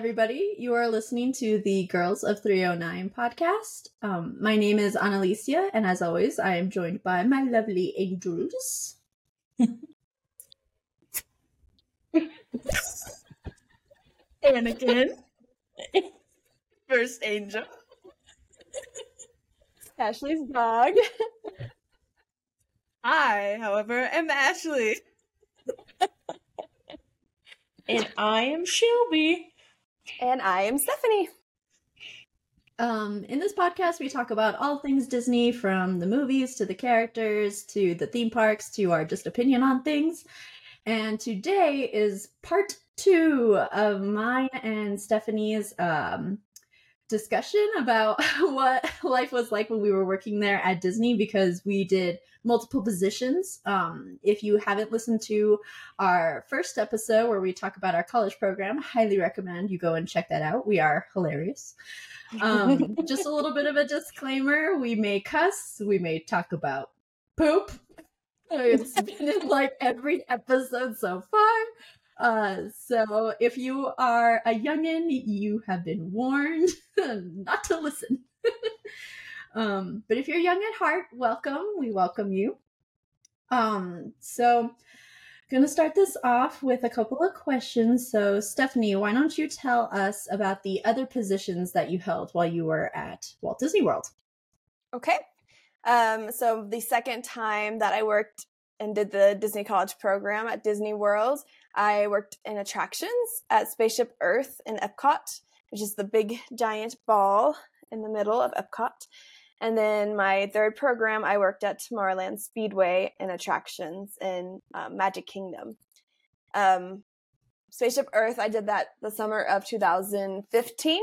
everybody. You are listening to the Girls of 309 podcast. Um, my name is Analicia, and as always, I am joined by my lovely angels. Anakin. First angel. Ashley's dog. I, however, am Ashley. and I am Shelby. And I am Stephanie. Um, in this podcast, we talk about all things Disney from the movies to the characters to the theme parks to our just opinion on things. And today is part two of mine and Stephanie's um, discussion about what life was like when we were working there at Disney because we did multiple positions. Um, if you haven't listened to our first episode where we talk about our college program, highly recommend you go and check that out. We are hilarious. Um, just a little bit of a disclaimer we may cuss, we may talk about poop. It's been in like every episode so far. Uh, so if you are a youngin, you have been warned not to listen. Um, but if you're young at heart, welcome. We welcome you. Um, so going to start this off with a couple of questions. So, Stephanie, why don't you tell us about the other positions that you held while you were at Walt Disney World? Okay. Um, so, the second time that I worked and did the Disney College program at Disney World, I worked in attractions at Spaceship Earth in Epcot, which is the big giant ball in the middle of Epcot. And then my third program, I worked at Tomorrowland Speedway and attractions in um, Magic Kingdom. Um, Spaceship Earth, I did that the summer of 2015.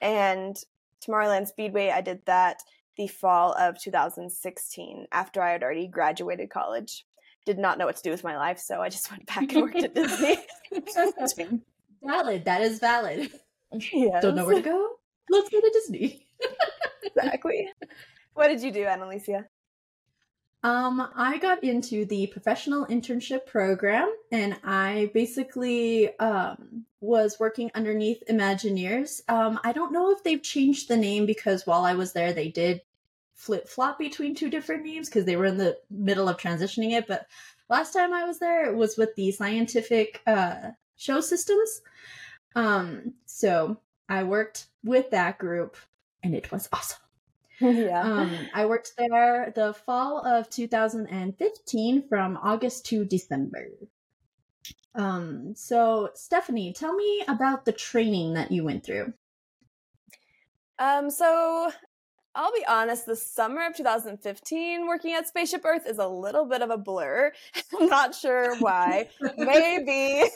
And Tomorrowland Speedway, I did that the fall of 2016 after I had already graduated college did not know what to do with my life, so I just went back and worked at Disney. valid. That is valid. Yes. Don't know where to go? Let's go to Disney. exactly. What did you do, Analicia? Um, I got into the professional internship program, and I basically um, was working underneath Imagineers. Um, I don't know if they've changed the name because while I was there, they did flip flop between two different names because they were in the middle of transitioning it. But last time I was there, it was with the scientific uh, show systems. Um, so I worked with that group, and it was awesome. Yeah. Um, I worked there the fall of 2015 from August to December. Um, so Stephanie, tell me about the training that you went through. Um, so I'll be honest, the summer of 2015 working at Spaceship Earth is a little bit of a blur. I'm not sure why. Maybe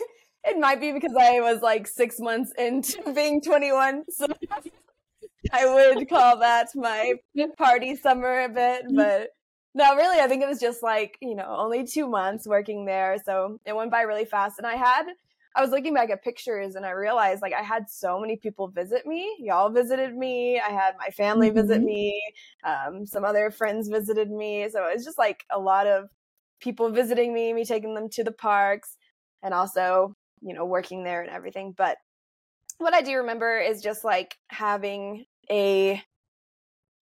it might be because I was like six months into being 21. So I would call that my party summer a bit. But no, really, I think it was just like, you know, only two months working there. So it went by really fast. And I had I was looking back at pictures and I realized like I had so many people visit me. Y'all visited me. I had my family mm-hmm. visit me. Um, some other friends visited me. So it's just like a lot of people visiting me, me taking them to the parks, and also, you know, working there and everything. But what I do remember is just like having a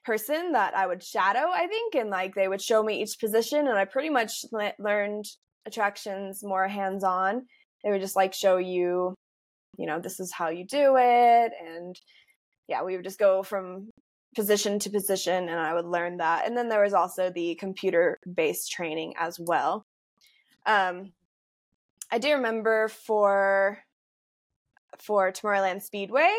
person that I would shadow, I think, and like they would show me each position. And I pretty much le- learned attractions more hands on they would just like show you, you know, this is how you do it. And yeah, we would just go from position to position and I would learn that. And then there was also the computer based training as well. Um, I do remember for for Tomorrowland Speedway,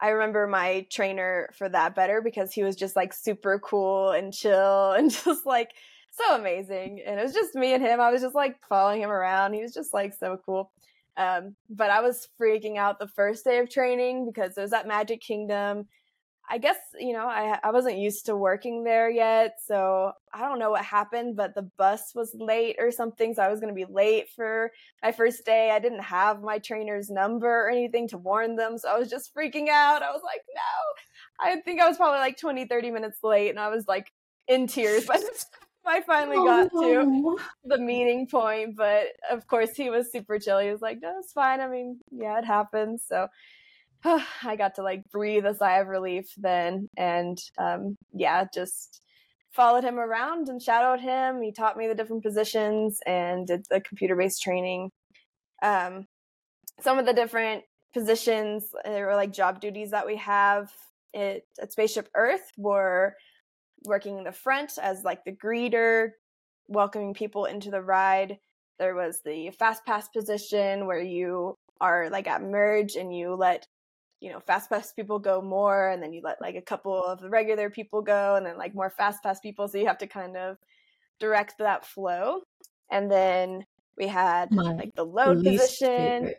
I remember my trainer for that better because he was just like super cool and chill and just like so amazing. And it was just me and him. I was just like following him around. He was just like so cool. Um, but I was freaking out the first day of training because it was at Magic Kingdom. I guess, you know, I, I wasn't used to working there yet. So I don't know what happened, but the bus was late or something. So I was going to be late for my first day. I didn't have my trainer's number or anything to warn them. So I was just freaking out. I was like, no. I think I was probably like 20, 30 minutes late and I was like in tears by the I finally oh, got to oh, the meeting point, but of course he was super chill. He was like, "No, it's fine. I mean, yeah, it happens." So, I got to like breathe a sigh of relief then. And um, yeah, just followed him around and shadowed him. He taught me the different positions and did the computer based training. Um, some of the different positions or like job duties that we have at Spaceship Earth were working in the front as like the greeter, welcoming people into the ride. There was the fast pass position where you are like at merge and you let you know fast pass people go more and then you let like a couple of the regular people go and then like more fast pass people. So you have to kind of direct that flow. And then we had My like the load position. favorite.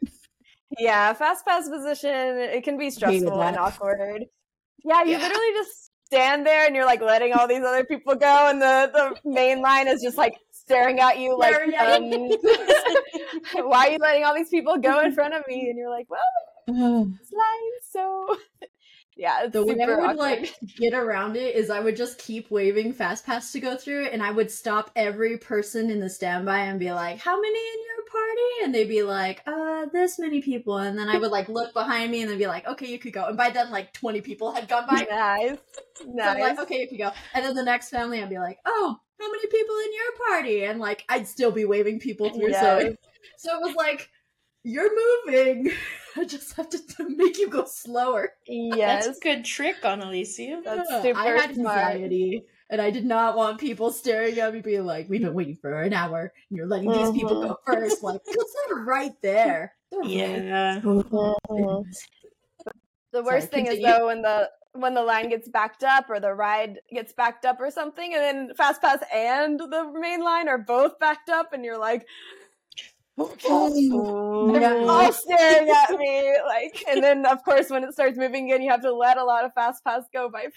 yeah fast pass position it can be stressful and awkward. Yeah you Yeah. literally just stand there and you're like letting all these other people go and the the main line is just like staring at you like um, why are you letting all these people go in front of me? And you're like well it's line so yeah it's The way I would awkward. like get around it is I would just keep waving fast pass to go through, and I would stop every person in the standby and be like, "How many in your party?" And they'd be like, "Uh, this many people." And then I would like look behind me and then be like, "Okay, you could go." And by then, like twenty people had gone by. nice So I'm like, "Okay, you could go." And then the next family, I'd be like, "Oh, how many people in your party?" And like I'd still be waving people through. So Yes. so it was like. You're moving. I just have to, to make you go slower. yes That's a good trick Analicia. That's Yeah, super I had smart. anxiety, and I did not want people staring at me, being like, "We've been waiting for an hour, and you're letting these people go first. Like, because they're right there. They're right Yeah. Mhm. The Sorry, worst thing is though when the when the line gets backed up or the ride gets backed up or something, and then Fast Pass and the main line are both backed up, and you're like, Oh, they're Yeah. all staring at me, like. And then of course when it starts moving again, you have to let a lot of Fast Pass go by,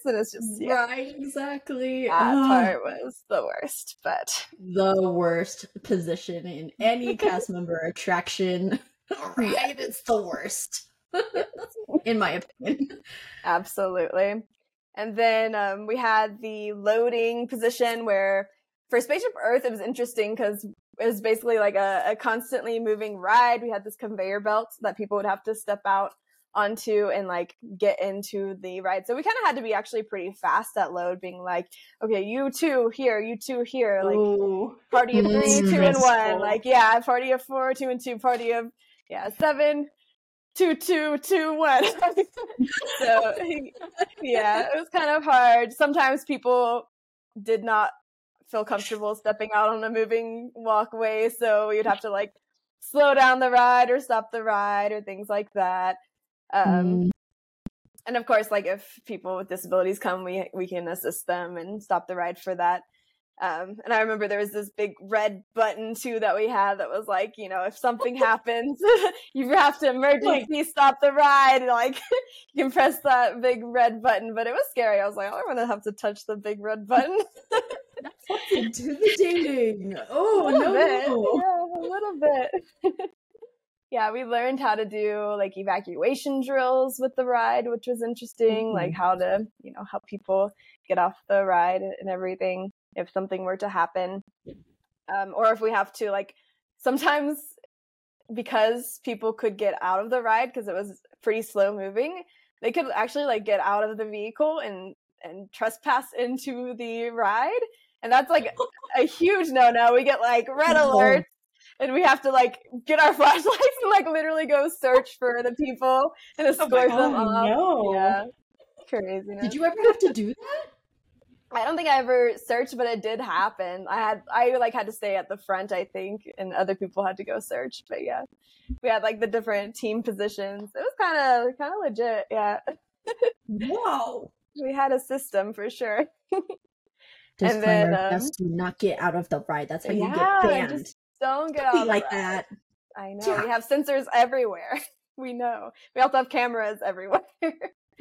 and it's just yeah, Right, exactly. that Ugh. part was the worst. But the worst position in any cast member attraction. Right, it's the worst, in my opinion. Absolutely. And then um, we had the loading position where for Spaceship Earth, it was interesting because it was basically like a, a constantly moving ride. We had this conveyor belt that people would have to step out onto and like get into the ride. So we kind of had to be actually pretty fast at load, being like, okay, you two here, you two here, like Ooh. party of three, Mm, two and one. Like, yeah, party of four, two and two, party of yeah, seven, two, two, two, one. so yeah, it was kind of hard. Sometimes people did not feel comfortable stepping out on a moving walkway, so you'd have to like slow down the ride or stop the ride or things like that. Um, Mm, and of course, like if people with disabilities come, we we can assist them and stop the ride for that. Um, and I remember there was this big red button too that we had that was like, you know, if something happens, you have to emergency stop the ride. And, like you can press that big red button, but it was scary. I was like, I don't want to have to touch the big red button. That's intimidating. Oh no. bit, yeah, a little bit. Yeah, we learned how to do like evacuation drills with the ride, which was interesting. Like how to, you know, help people get off the ride and everything if something were to happen, um, or if we have to like sometimes because people could get out of the ride because it was pretty slow moving, they could actually like get out of the vehicle and and trespass into the ride. And that's like a huge no no. We get like red Oh. alerts and we have to like get our flashlights and like literally go search for the people and escort them Oh, off. no. Yeah. Craziness. Did you ever have to do that? I don't think I ever searched, but it did happen. I had I like had to stay at the front, I think, and other people had to go search. But yeah, we had like the different team positions. It was kind of kind of legit. Yeah, Wow. we had a system for sure. Disclaimer: then, um, just do not get out of the ride. That's how you Yeah, get banned. just Don't get Don't like of that. I know Yeah. we have sensors everywhere. We know. We also have cameras everywhere.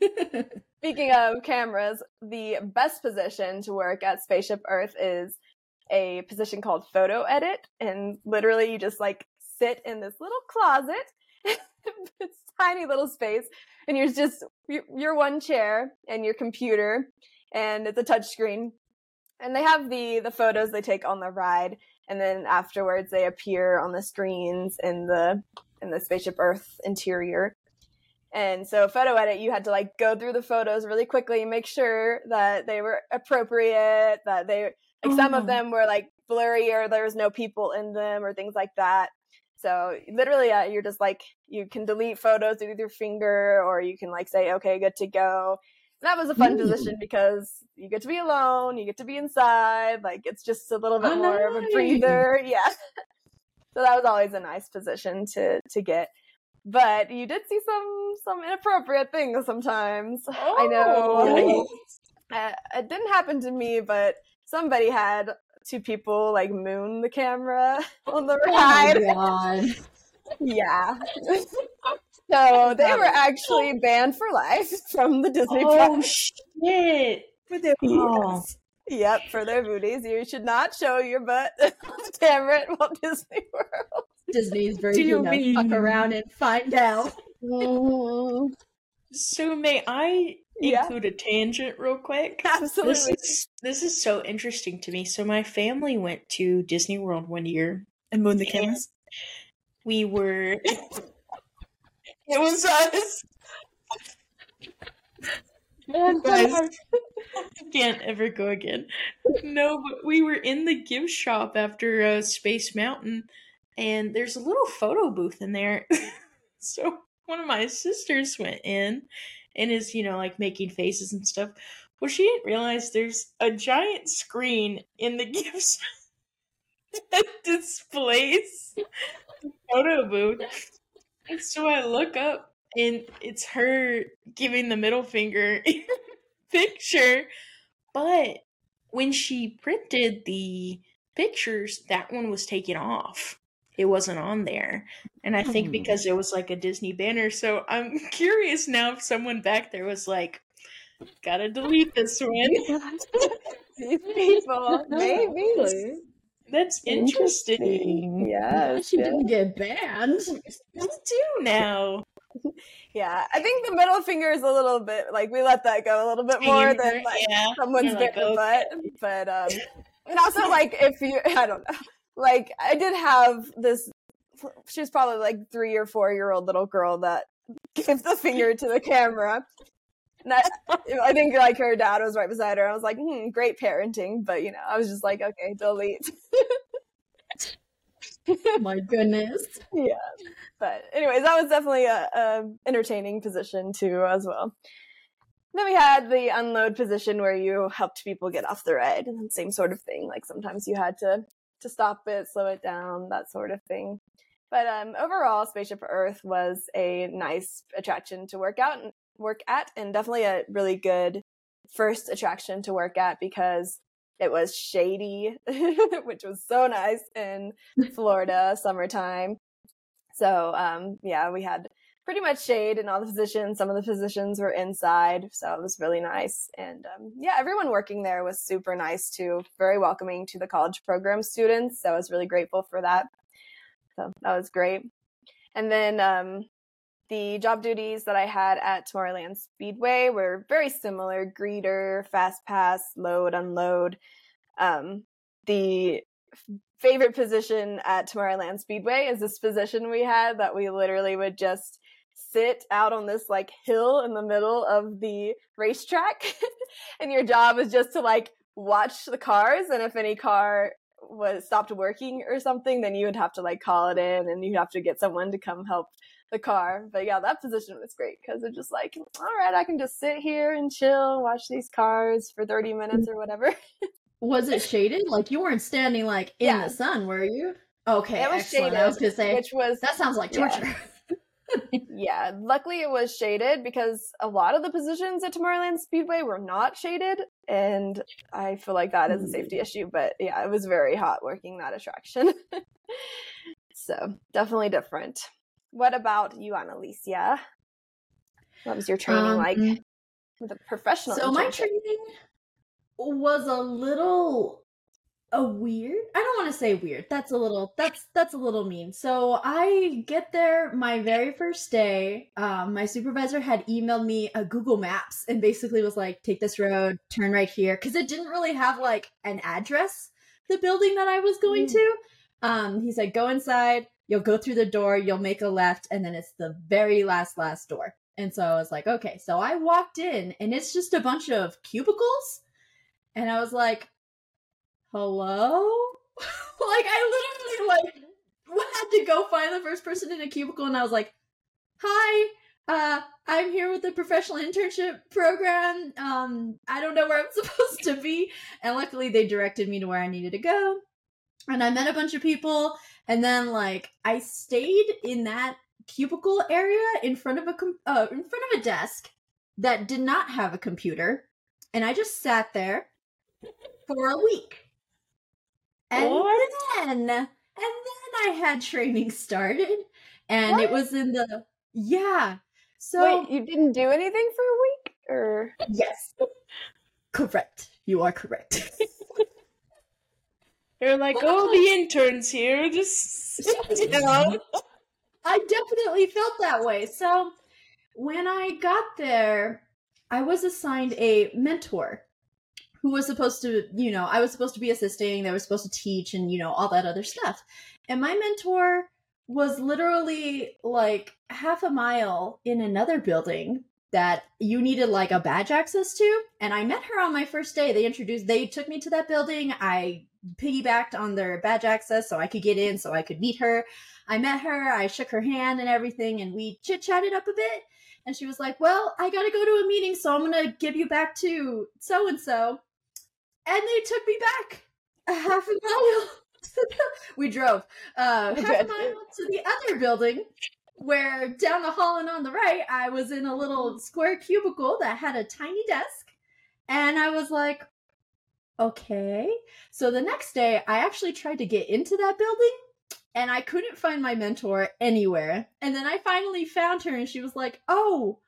Speaking of cameras, the best position to work at Spaceship Earth is a position called photo edit. And literally, you just like sit in this little closet, it's tiny little space, and you're just, you're one chair and your computer, and it's a touch screen. And they have the, the photos they take on the ride, and then afterwards they appear on the screens in the, in the Spaceship Earth interior. And so photo edit, you had to like go through the photos really quickly, make sure that they were appropriate, that they like some of Oh. them were like blurry or there was no people in them or things like that. So literally, uh, you're just like you can delete photos with your finger, or you can like say, "Okay, good to go." That was a fun Ooh. position because you get to be alone, you get to be inside. Like it's just a little bit Oh, more of a breather. Yeah. so that was always a nice position to to get. But you did see some some inappropriate things sometimes. I know. Uh, it didn't happen to me, but somebody had two people like moon the camera on the Oh my ride. god. yeah. So they were actually oh. banned for life from the Disney Oh parks. shit! For their Oh. Yep, for their booties. You should not show your butt on the camera at Walt Disney World. Disney's very Do you you know, mean- fuck around and find out. So may I Yeah. include a tangent real quick? This Absolutely. is this is so interesting to me. So my family went to Disney World one year. And moon the cameras? We were. It was us. Man, Guys, I can't ever go again. No, but we were in the gift shop after uh, Space Mountain, and there's a little photo booth in there. so one of my sisters went in and is, you know, like making faces and stuff. Well, she didn't realize there's a giant screen in the gift shop that displays the photo booth. And so I look up and it's her giving the middle finger the picture. But when she printed the pictures, that one was taken off. It wasn't on there. And I think Hmm. because it was like a Disney banner. So I'm curious now if someone back there was like, gotta delete this one. These people, maybe. That's interesting. Yes. she yes. didn't get banned. I do now. Yeah, I think the middle finger is a little bit like we let that go a little bit more than like yeah. someone's like, bit the butt. But um and also like if you I don't know. Like I did have this she was probably like three or four year old little girl that gives the finger to the camera. That, I think like her dad was right beside her. I was like, hmm, great parenting, but you know, I was just like, okay, delete. My goodness. yeah. But anyways, that was definitely a, a entertaining position too as well. Then we had the unload position where you helped people get off the ride, and same sort of thing. Like sometimes you had to to stop it, slow it down, that sort of thing. But um, overall, Spaceship Earth was a nice attraction to work out work at, and definitely a really good first attraction to work at because it was shady, which was so nice in Florida summertime. So um, yeah, we had pretty much shade in all the positions. Some of the positions were inside, so it was really nice. And um, yeah, everyone working there was super nice too, very welcoming to the college program students. So I was really grateful for that. So that was great. And then um, the job duties that I had at Tomorrowland Speedway were very similar: greeter, fast pass, load, unload. Um, the favorite position at Tomorrowland Speedway is this position we had that we literally would just sit out on this like hill in the middle of the racetrack and your job is just to like watch the cars and if any car was stopped working or something then you would have to like call it in and you'd have to get someone to come help the car but yeah that position was great because it's just like all right i can just sit here and chill watch these cars for 30 minutes or whatever Was it shaded? Like you weren't standing like in Yeah. the sun, were you? Okay, It was excellent. I was shaded, gonna say which was that sounds like Yeah. torture. yeah, luckily it was shaded because a lot of the positions at Tomorrowland Speedway were not shaded, and I feel like that is a safety hmm. issue. But yeah, it was very hot working that attraction, so definitely different. What about you, Analicia? What was your training like Um, with a professional? So my training was a little a weird. I don't want to say weird. That's a little that's that's a little mean. So I get there my very first day. Um, my supervisor had emailed me a Google Maps and basically was like, "Take this road, turn right here," because it didn't really have like an address. The building that I was going Mm. to. Um, he said, "Go inside. You'll go through the door. You'll make a left, and then it's the very last last door." And so I was like, okay. So I walked in and it's just a bunch of cubicles. And I was like, hello? like I literally like had to go find the first person in a cubicle and I was like, hi, uh, I'm here with the professional internship program. Um, I don't know where I'm supposed to be. And luckily they directed me to where I needed to go. And I met a bunch of people. And then like I stayed in that cubicle area in front of a com- uh, in front of a desk that did not have a computer. And I just sat there for a week. And What? then and then I had training started and it was in the yeah. So Wait, you didn't do anything for a week, or yes. Correct. You are correct. They're like, oh, the intern's here. Just you know. I definitely felt that way. So when I got there, I was assigned a mentor who was supposed to, you know, I was supposed to be assisting, they were supposed to teach and, you know, all that other stuff. And my mentor was literally like half a mile in another building that you needed like a badge access to. And I met her on my first day. They introduced, they took me to that building. I piggybacked on their badge access so I could get in, so I could meet her. I met her, I shook her hand and everything, and we chit chatted up a bit. And she was like, Well, I gotta go to a meeting, so I'm gonna give you back to so and so. And they took me back a half a mile. we drove uh, half a mile to the other building where down the hall and on the right, I was in a little square cubicle that had a tiny desk. And I was like, okay. So the next day, I actually tried to get into that building and I couldn't find my mentor anywhere. And then I finally found her and she was like, oh,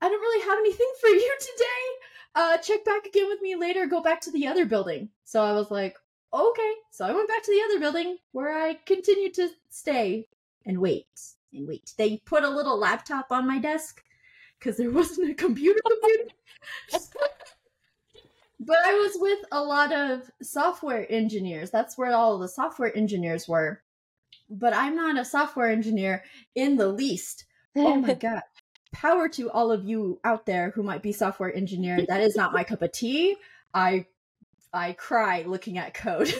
I don't really have anything for you today. Uh, check back again with me later. Go back to the other building. So I was like, okay. So I went back to the other building where I continued to stay and wait and wait. They put a little laptop on my desk because there wasn't a computer computer. but I was with a lot of software engineers. That's where all the software engineers were. But I'm not a software engineer in the least. Oh my god. Power to all of you out there who might be software engineer. That is not my cup of tea. I I cry looking at code.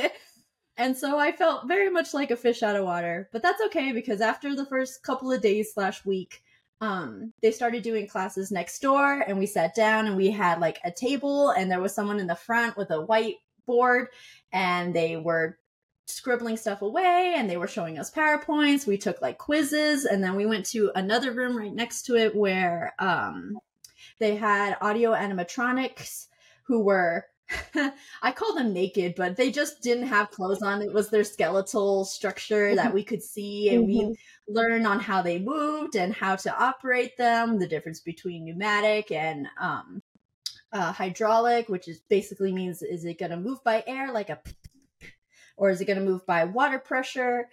and so I felt very much like a fish out of water. But that's okay because after the first couple of days slash week, um, they started doing classes next door and we sat down and we had like a table and there was someone in the front with a whiteboard and they were scribbling stuff away and they were showing us PowerPoints. We took like quizzes and then we went to another room right next to it where um, they had audio animatronics who were I call them naked, but they just didn't have clothes on. It was their skeletal structure that we could see, and we learn on how they moved and how to operate them, the difference between pneumatic and um, uh, hydraulic, which is basically means is it going to move by air like a, or is it going to move by water pressure?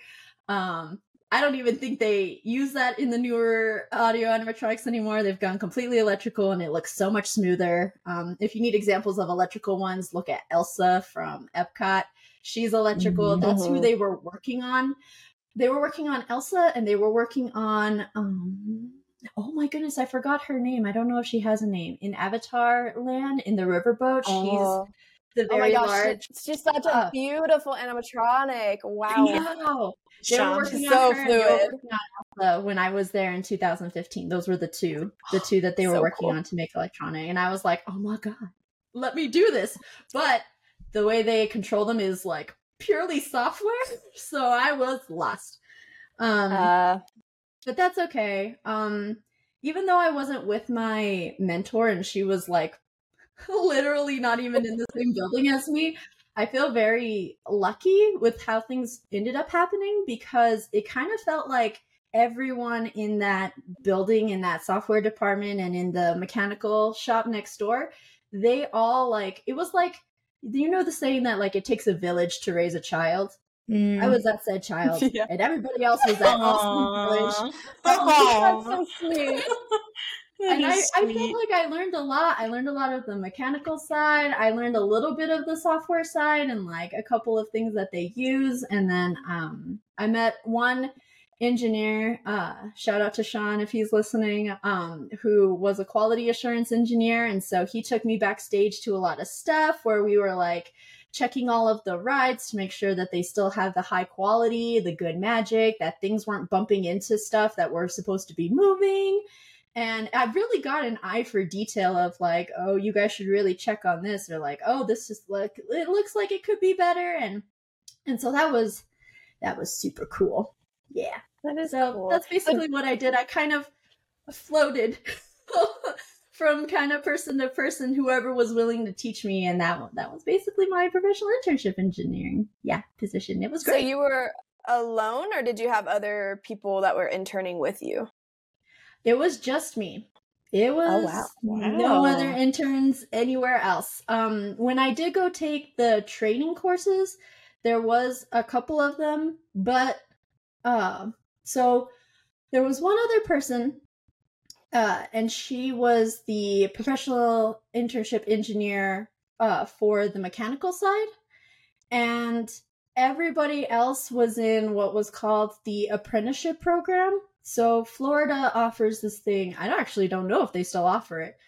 Um, I don't even think they use that in the newer audio animatronics anymore. They've gone completely electrical and it looks so much smoother. Um, if you need examples of electrical ones, look at Elsa from Epcot. She's electrical. Mhm. That's who Mhm. they were working on. They were working on Elsa and they were working on um oh my goodness, I forgot her name. I don't know if she has a name. In Avatar Land in the riverboat, Oh. she's the Oh very my gosh, large she- she's such a uh, beautiful animatronic. Wow. Wow. They were working She's on so her and they were fluid. working on when I was there in 2015. Those were the two, the two that they were So working cool. on to make electronic. And I was like, oh my god, let me do this. But the way they control them is like purely software, so I was lost. Um, Uh, but that's okay. Um, even though I wasn't with my mentor and she was like literally not even in the same building as me, I feel very lucky with how things ended up happening because it kind of felt like everyone in that building, in that software department, and in the mechanical shop next door, they all like it was like you know the saying that like it takes a village to raise a child. I mm. was that said child, Yeah. and everybody else was that awesome village. oh, that's so sweet. And I, I felt like I learned a lot. I learned a lot of the mechanical side. I learned a little bit of the software side and like a couple of things that they use. And then um, I met one engineer. Uh, shout out to Sean if he's listening, um, who was a quality assurance engineer. And so he took me backstage to a lot of stuff where we were like checking all of the rides to make sure that they still have the high quality, the good magic, that things weren't bumping into stuff that were supposed to be moving. And I've really got an eye for detail of like, oh, you guys should really check on this, or like, oh, this just look it looks like it could be better, and and so that was that was super cool. Yeah. That is So cool. that's basically what I did. I kind of floated from kind of person to person, whoever was willing to teach me, and that that was basically my professional internship engineering, yeah, position. It was so you were alone, or did you have other people that were interning with you? It was just me. It was wow. no Wow. other interns anywhere else. Um, when I did go take the training courses, there was a couple of them, but uh, so there was one other person, uh, and she was the professional internship engineer uh, for the mechanical side, and everybody else was in what was called the apprenticeship program. So Florida offers this thing. I actually don't know if they still offer it,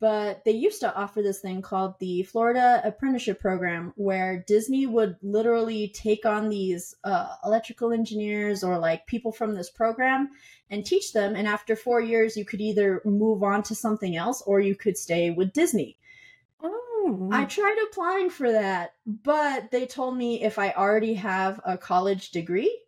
but they used to offer this thing called the Florida Apprenticeship Program, where Disney would literally take on these uh, electrical engineers or like people from this program and teach them. And after four years, you could either move on to something else or you could stay with Disney. Oh. I tried applying for that, but they told me if I already have a college degree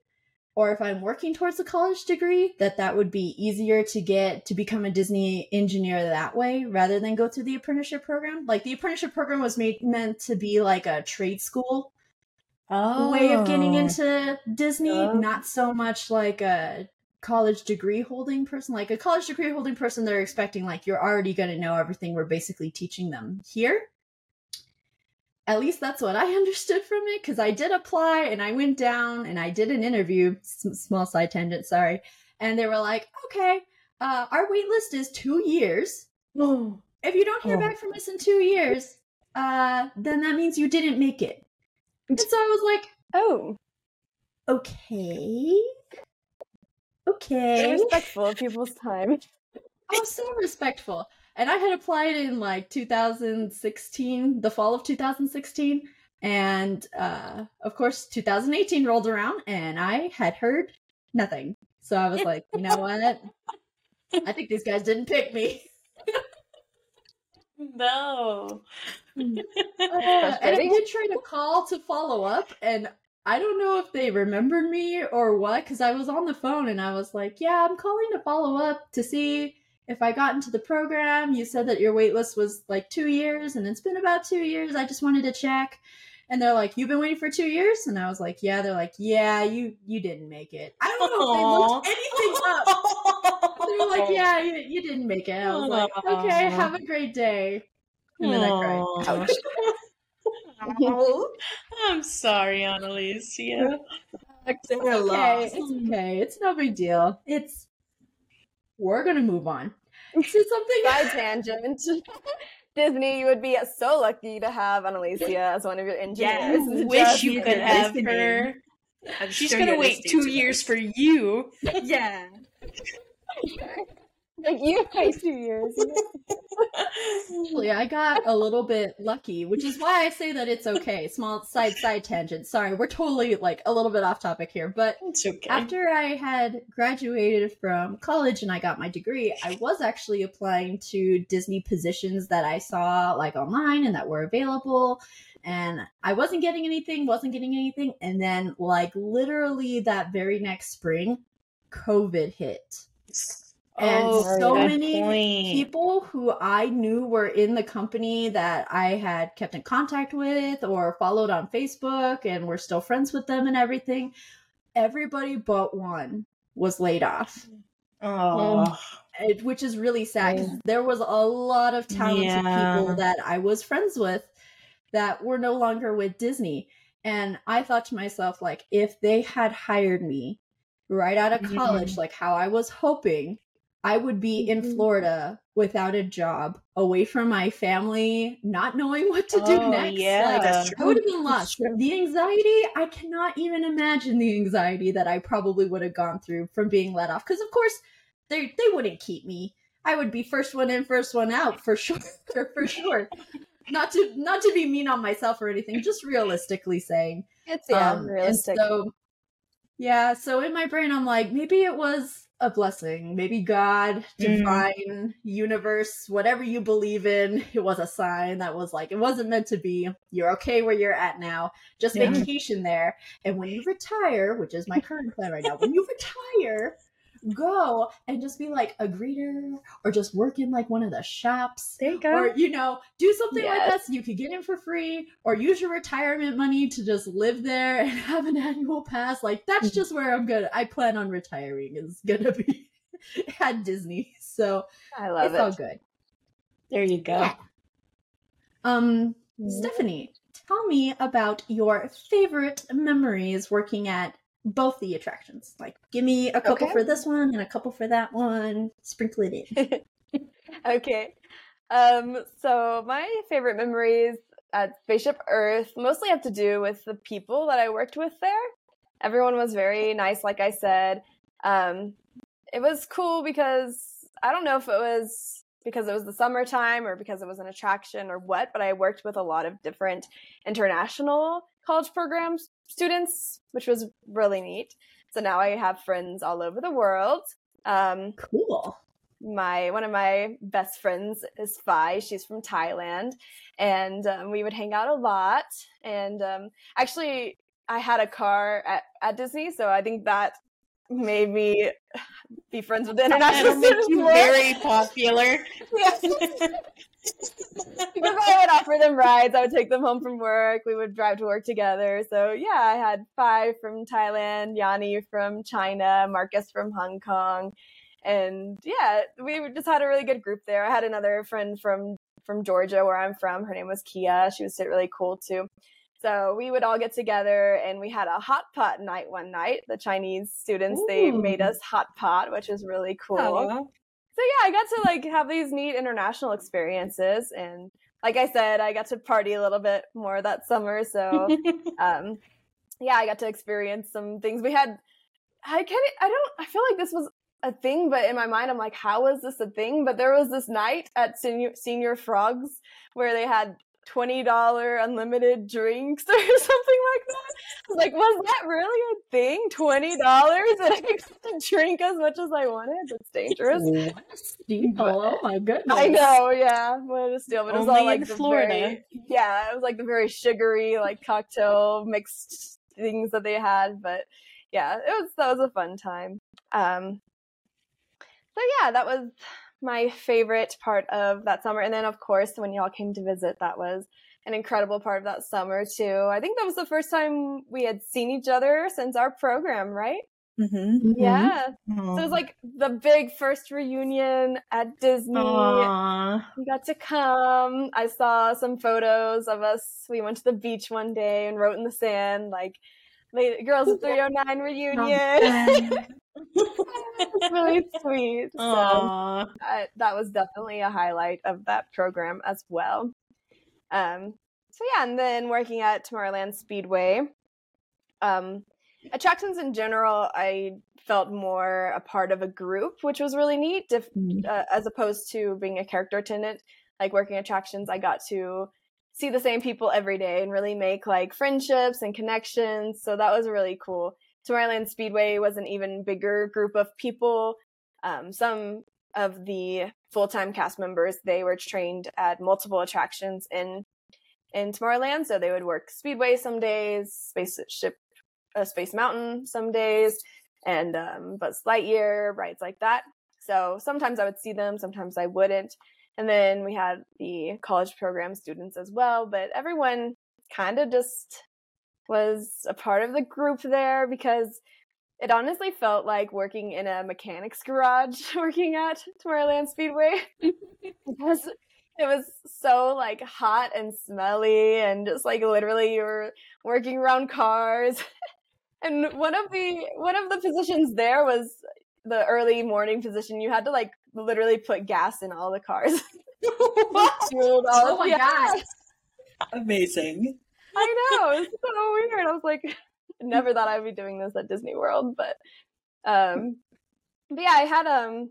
or if I'm working towards a college degree, that that would be easier to get to become a Disney engineer that way rather than go through the apprenticeship program. Like the apprenticeship program was made meant to be like a trade school oh. way of getting oh. into Disney, Oh. not so much like a college degree holding person. Like a college degree holding person, they're expecting like you're already going to know everything we're basically teaching them here. At least that's what I understood from it because I did apply and I went down and I did an interview. Small side tangent, sorry. And they were like, okay, uh, our wait list is two years. Oh. If you don't hear Oh. back from us in two years, uh, then that means you didn't make it. And so I was like, Oh, okay. Okay. respectful of people's time. I was so respectful. And I had applied in like 2016, the fall of 2016. And uh, of course, 2018 rolled around and I had heard nothing. So I was like, you know what? I think these guys didn't pick me. No. Uh, and I Frustrating. did try to call to follow up, and I don't know if they remembered me or what, because I was on the phone and I was like, "Yeah, I'm calling to follow up to see if I got into the program. You said that your wait list was like two years, and it's been about two years. I just wanted to check." And they're like, "You've been waiting for two years?" And I was like, "Yeah." They're like, "Yeah, you you didn't make it." I don't know if they looked anything up. They were like, "Yeah, you, you didn't make it." I was like, "Okay, have a great day." And then I cried. Ouch. I'm sorry, Annalise. Yeah. It's okay. It's okay. It's no big deal. It's we're gonna move on to something. Side tangent. Disney, you would be so lucky to have Analicia as one of your engineers. Wish you could have listening. her. I'm She's sure gonna wait two to years this. for you. Yeah. Like you wait two years. Actually, I got a little bit lucky, which is why I say that it's okay. Small side side tangent. Sorry, we're totally like a little bit off topic here, but It's okay. after I had graduated from college and I got my degree, I was actually applying to Disney positions that I saw like online and that were available. And I wasn't getting anything, wasn't getting anything. And then, like, literally that very next spring, COVID hit. And Oh, so many point. people who I knew were in the company that I had kept in contact with or followed on Facebook and were still friends with them and everything, everybody but one was laid off. Um, oh, It, which is really sad 'cause oh. there was a lot of talented Yeah. people that I was friends with that were no longer with Disney. And I thought to myself, like, if they had hired me right out of college, mm-hmm. like how I was hoping, I would be in Mhm. Florida without a job, away from my family, not knowing what to do Oh, next. yeah. Like, That's I would have been lost. The anxiety, I cannot even imagine the anxiety that I probably would have gone through from being let off. Because of course, they they wouldn't keep me. I would be first one in, first one out for sure. for sure. Not to not to be mean on myself or anything, just realistically saying. It's yeah, Um, realistic. so, yeah, so in my brain, I'm like, maybe it was a blessing. Maybe God, Mm. divine, universe, whatever you believe in, it was a sign that was like, it wasn't meant to be. You're okay where you're at now. Just Yeah. vacation there. And when you retire, which is my current plan right now, when you retire, go and just be like a greeter or just work in like one of the shops there you go. or you know do something like Yes. that so you could get in for free or use your retirement money to just live there and have an annual pass like that's Mm-hmm. just where i'm gonna i plan on retiring is gonna be at disney so I love it's it. all good There you go. Yeah. um Yeah. stephanie tell me about your favorite memories working at both the attractions like give me a couple Okay. for this one and a couple for that one sprinkle it in okay. Um, so my favorite memories at Spaceship Earth mostly have to do with the people that I worked with there. Everyone was very nice, like I said. Um, it was cool because I don't know if it was because it was the summertime or because it was an attraction or what, but I worked with a lot of different international college programs students, which was really neat. So now I have friends all over the world. Um, cool my one of my best friends is Phi. She's from Thailand, and um, we would hang out a lot. And um, actually, I had a car at, at Disney, so I think that made me be friends with the international students more. very popular. Because I would offer them rides. I would take them home from work. We would drive to work together. So yeah, I had Phi from Thailand, Yanni from China, Marcus from Hong Kong, and yeah, we just had a really good group there. I had another friend from from Georgia, where I'm from. Her name was Kia. She was really cool too. So we would all get together and we had a hot pot night one night. The Chinese students they made us hot pot, which was really cool so yeah, I got to like have these neat international experiences, and like I said, I got to party a little bit more that summer. So um, yeah, I got to experience some things. We had, I can't, I don't, I feel like this was a thing, but in my mind, I'm like, how was this a thing? But there was this night at Señor Señor Frogs where they had twenty dollar unlimited drinks or something like that. I was like, was that really a thing? Twenty dollars and I could drink as much as I wanted. That's dangerous. What a steal. Oh my goodness. I know, yeah. What a steal. But it was Only all like Florida. very- yeah, it was like the very sugary, like cocktail mixed things that they had. But yeah, it was that was a fun time. Um so yeah, that was my favorite part of that summer. And then of course when y'all came to visit, that was an incredible part of that summer too. I think that was the first time we had seen each other since our program, right? Mm-hmm. Yeah. So it was like the big first reunion at Disney. Aww. You got to come. I saw some photos of us. We went to the beach one day and wrote in the sand, like, "Lady- Girls of 309 reunion. it's really sweet. So. I, that was definitely a highlight of that program as well. Um, so yeah, and then working at Tomorrowland Speedway. Um, attractions in general, I felt more a part of a group, which was really neat. If, uh, as opposed to being a character attendant, like working attractions, I got to see the same people every day and really make like friendships and connections. So that was really cool. Tomorrowland Speedway was an even bigger group of people. Um, some of the full-time cast members they were trained at multiple attractions in in Tomorrowland, so they would work Speedway some days, spaceship, uh, Space Mountain some days, and um, Buzz Lightyear rides like that. So sometimes I would see them, sometimes I wouldn't. And then we had the college program students as well, but everyone kind of just was a part of the group there because it honestly felt like working in a mechanics garage working at Tomorrowland Speedway. Because it was so like hot and smelly and just like literally you were working around cars. And one of the one of the positions there was the early morning position. You had to like literally put gas in all the cars. Fueled all oh my yeah. god. Amazing. I know. It's so weird. I was like, never thought I'd be doing this at Disney World, but um but yeah, I had um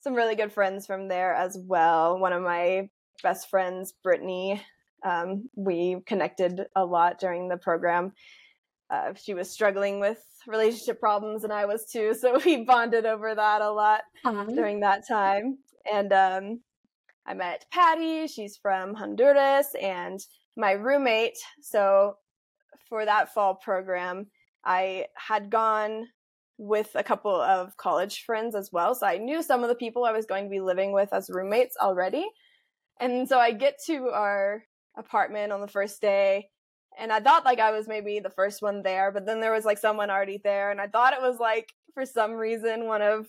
some really good friends from there as well. One of my best friends, Brittany, um, we connected a lot during the program. Uh, she was struggling with relationship problems, and I was too, so we bonded over that a lot during that time. And um, I met Patty. She's from Honduras, and my roommate. So for that fall program, I had gone with a couple of college friends as well. So I knew some of the people I was going to be living with as roommates already. And so I get to our apartment on the first day and I thought like I was maybe the first one there, but then there was like someone already there and I thought it was like for some reason one of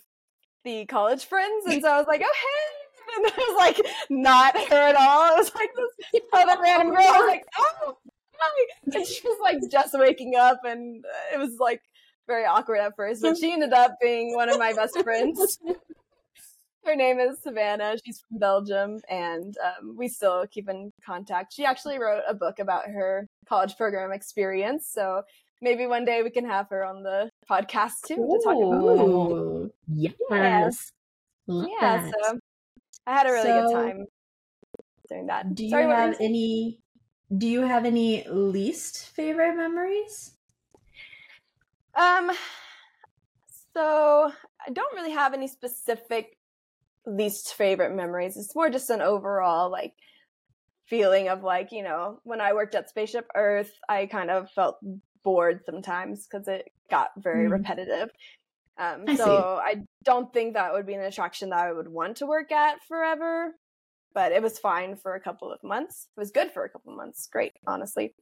the college friends. And so I was like, oh hey and it was like not her at all. It was like this other random girl. I was like, oh hi. And she was like just waking up and it was like very awkward at first, but she ended up being one of my best friends. Her name is Savannah. She's from Belgium, and um, we still keep in contact. She actually wrote a book about her college program experience, so maybe one day we can have her on the podcast too Ooh, to talk about it. Yes. Yeah. yeah so I had a really so, good time doing that. Do you Sorry, have any? Do you have any least favorite memories? Um, so I don't really have any specific least favorite memories. It's more just an overall like feeling of like, you know, when I worked at Spaceship Earth, I kind of felt bored sometimes because it got very mm. repetitive. Um, I so see. I don't think that would be an attraction that I would want to work at forever, but it was fine for a couple of months. It was good for a couple of months. Great, honestly.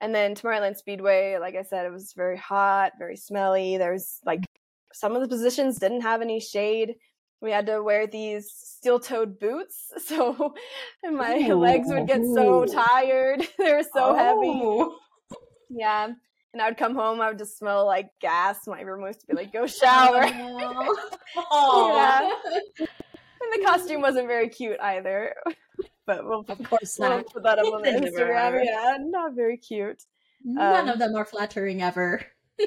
And then Tomorrowland Speedway, like I said, it was very hot, very smelly. There's like some of the positions didn't have any shade. We had to wear these steel-toed boots, so my Ooh. legs would get so tired. they were so oh. heavy. Yeah. And I would come home, I would just smell like gas. My room used to be like, go shower. yeah. And the costume wasn't very cute either. But we'll, of course we'll not. put that up on Instagram. Yeah, not very cute. None um, of them are flattering ever.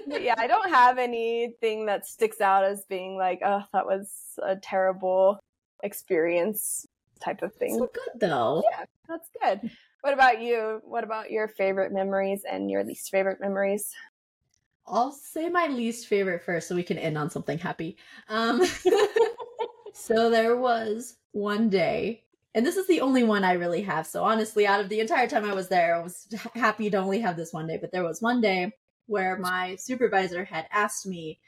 Yeah, I don't have anything that sticks out as being like, oh, that was a terrible experience type of thing. So good though. Yeah, that's good. What about you? What about your favorite memories and your least favorite memories? I'll say my least favorite first so we can end on something happy. Um, so there was one day, and this is the only one I really have. So honestly, out of the entire time I was there, I was happy to only have this one day. But there was one day where my supervisor had asked me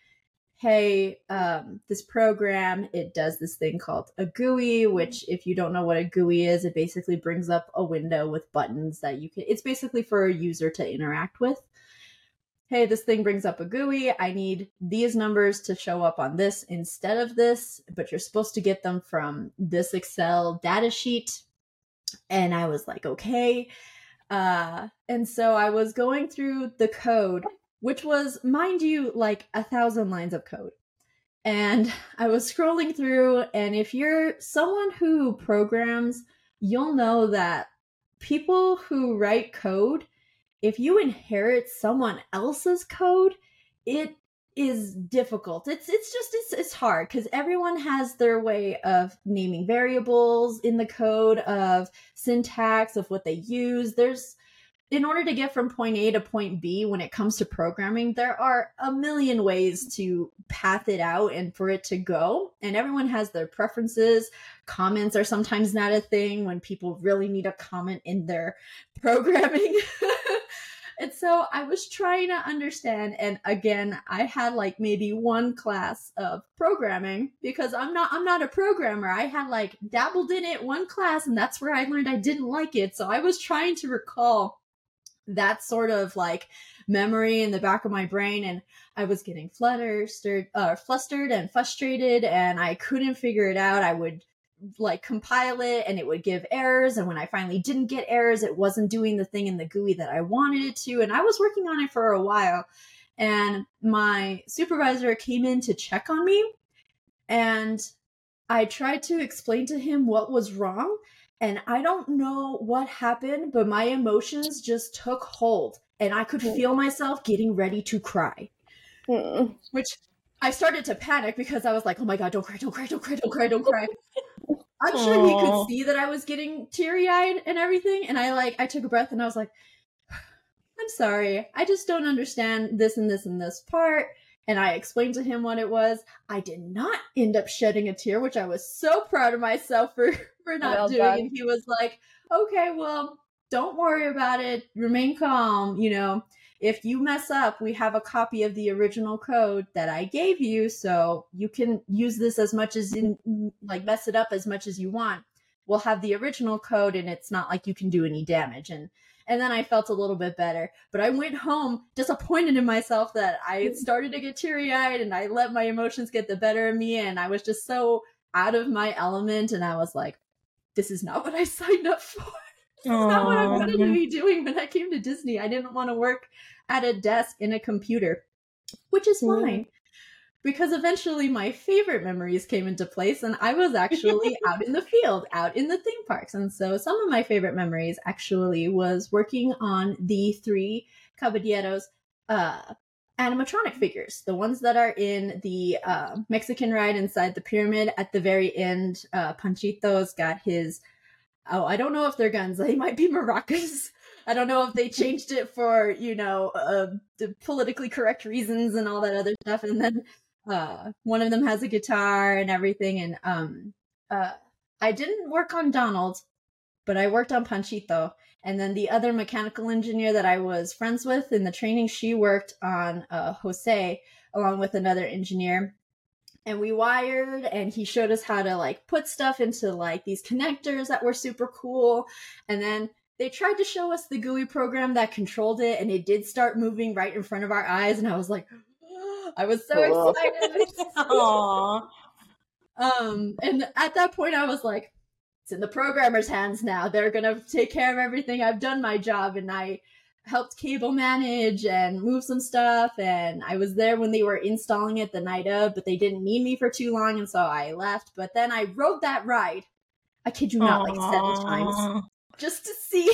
hey, um, this program, it does this thing called a GUI, which if you don't know what a GUI is, it basically brings up a window with buttons that you can, it's basically for a user to interact with. Hey, this thing brings up a GUI. I need these numbers to show up on this instead of this, but you're supposed to get them from this Excel data sheet. And I was like, okay. Uh, and so I was going through the code which was, mind you, like a thousand lines of code. And I was scrolling through, and if you're someone who programs, you'll know that people who write code, if you inherit someone else's code, it is difficult. It's it's just it's it's hard because everyone has their way of naming variables in the code, of syntax, of what they use. There's in order to get from point A to point B when it comes to programming, there are a million ways to path it out and for it to go. And everyone has their preferences. Comments are sometimes not a thing when people really need a comment in their programming. And so I was trying to understand. And again, I had like maybe one class of programming because I'm not I'm not a programmer. I had like dabbled in it one class and that's where I learned I didn't like it. So I was trying to recall that sort of like memory in the back of my brain and I was getting fluttered, uh, flustered and frustrated and I couldn't figure it out. I would like compile it and it would give errors and when I finally didn't get errors it wasn't doing the thing in the GUI that I wanted it to and I was working on it for a while and my supervisor came in to check on me and I tried to explain to him what was wrong, and I don't know what happened, but my emotions just took hold, and I could Hmm. feel myself getting ready to cry. Hmm. Which I started to panic because I was like, "Oh my god, don't cry, don't cry, don't cry, don't cry, don't cry." I'm sure he could see that I was getting teary eyed and everything, and I like I took a breath and I was like, "I'm sorry, I just don't understand this and this and this part." And I explained to him what it was. I did not end up shedding a tear, which I was so proud of myself for for not Well doing. done. And he was like, "Okay, well, don't worry about it. Remain calm. You know, if you mess up, we have a copy of the original code that I gave you, so you can use this as much as in like mess it up as much as you want. We'll have the original code, and it's not like you can do any damage." And and then I felt a little bit better. But I went home disappointed in myself that I mm-hmm. started to get teary eyed, and I let my emotions get the better of me, and I was just so out of my element, and I was like, "This is not what I signed up for." This is not what I wanted to be doing when I came to Disney. I didn't want to work at a desk in a computer, which is fine. Because eventually my favorite memories came into place, and I was actually out in the field, out in the theme parks. And so some of my favorite memories actually was working on the three Caballeros uh, animatronic figures, the ones that are in the uh, Mexican ride inside the pyramid. At the very end, uh, Panchito's got his oh, I don't know if they're guns. They might be maracas. I don't know if they changed it for you know uh, the politically correct reasons and all that other stuff. And then uh, one of them has a guitar and everything. And um, uh, I didn't work on Donald, but I worked on Panchito. And then the other mechanical engineer that I was friends with in the training, she worked on uh, Jose along with another engineer and we wired and he showed us how to like put stuff into like these connectors that were super cool and then they tried to show us the GUI program that controlled it and it did start moving right in front of our eyes and I was like I was so Cool. excited Aw. um and at that point I was like it's in the programmer's hands now they're going to take care of everything I've done my job and I helped cable manage and move some stuff and i was there when they were installing it the night of but they didn't need me for too long and so i left. But then i rode that ride. I kid you not like seven times just to see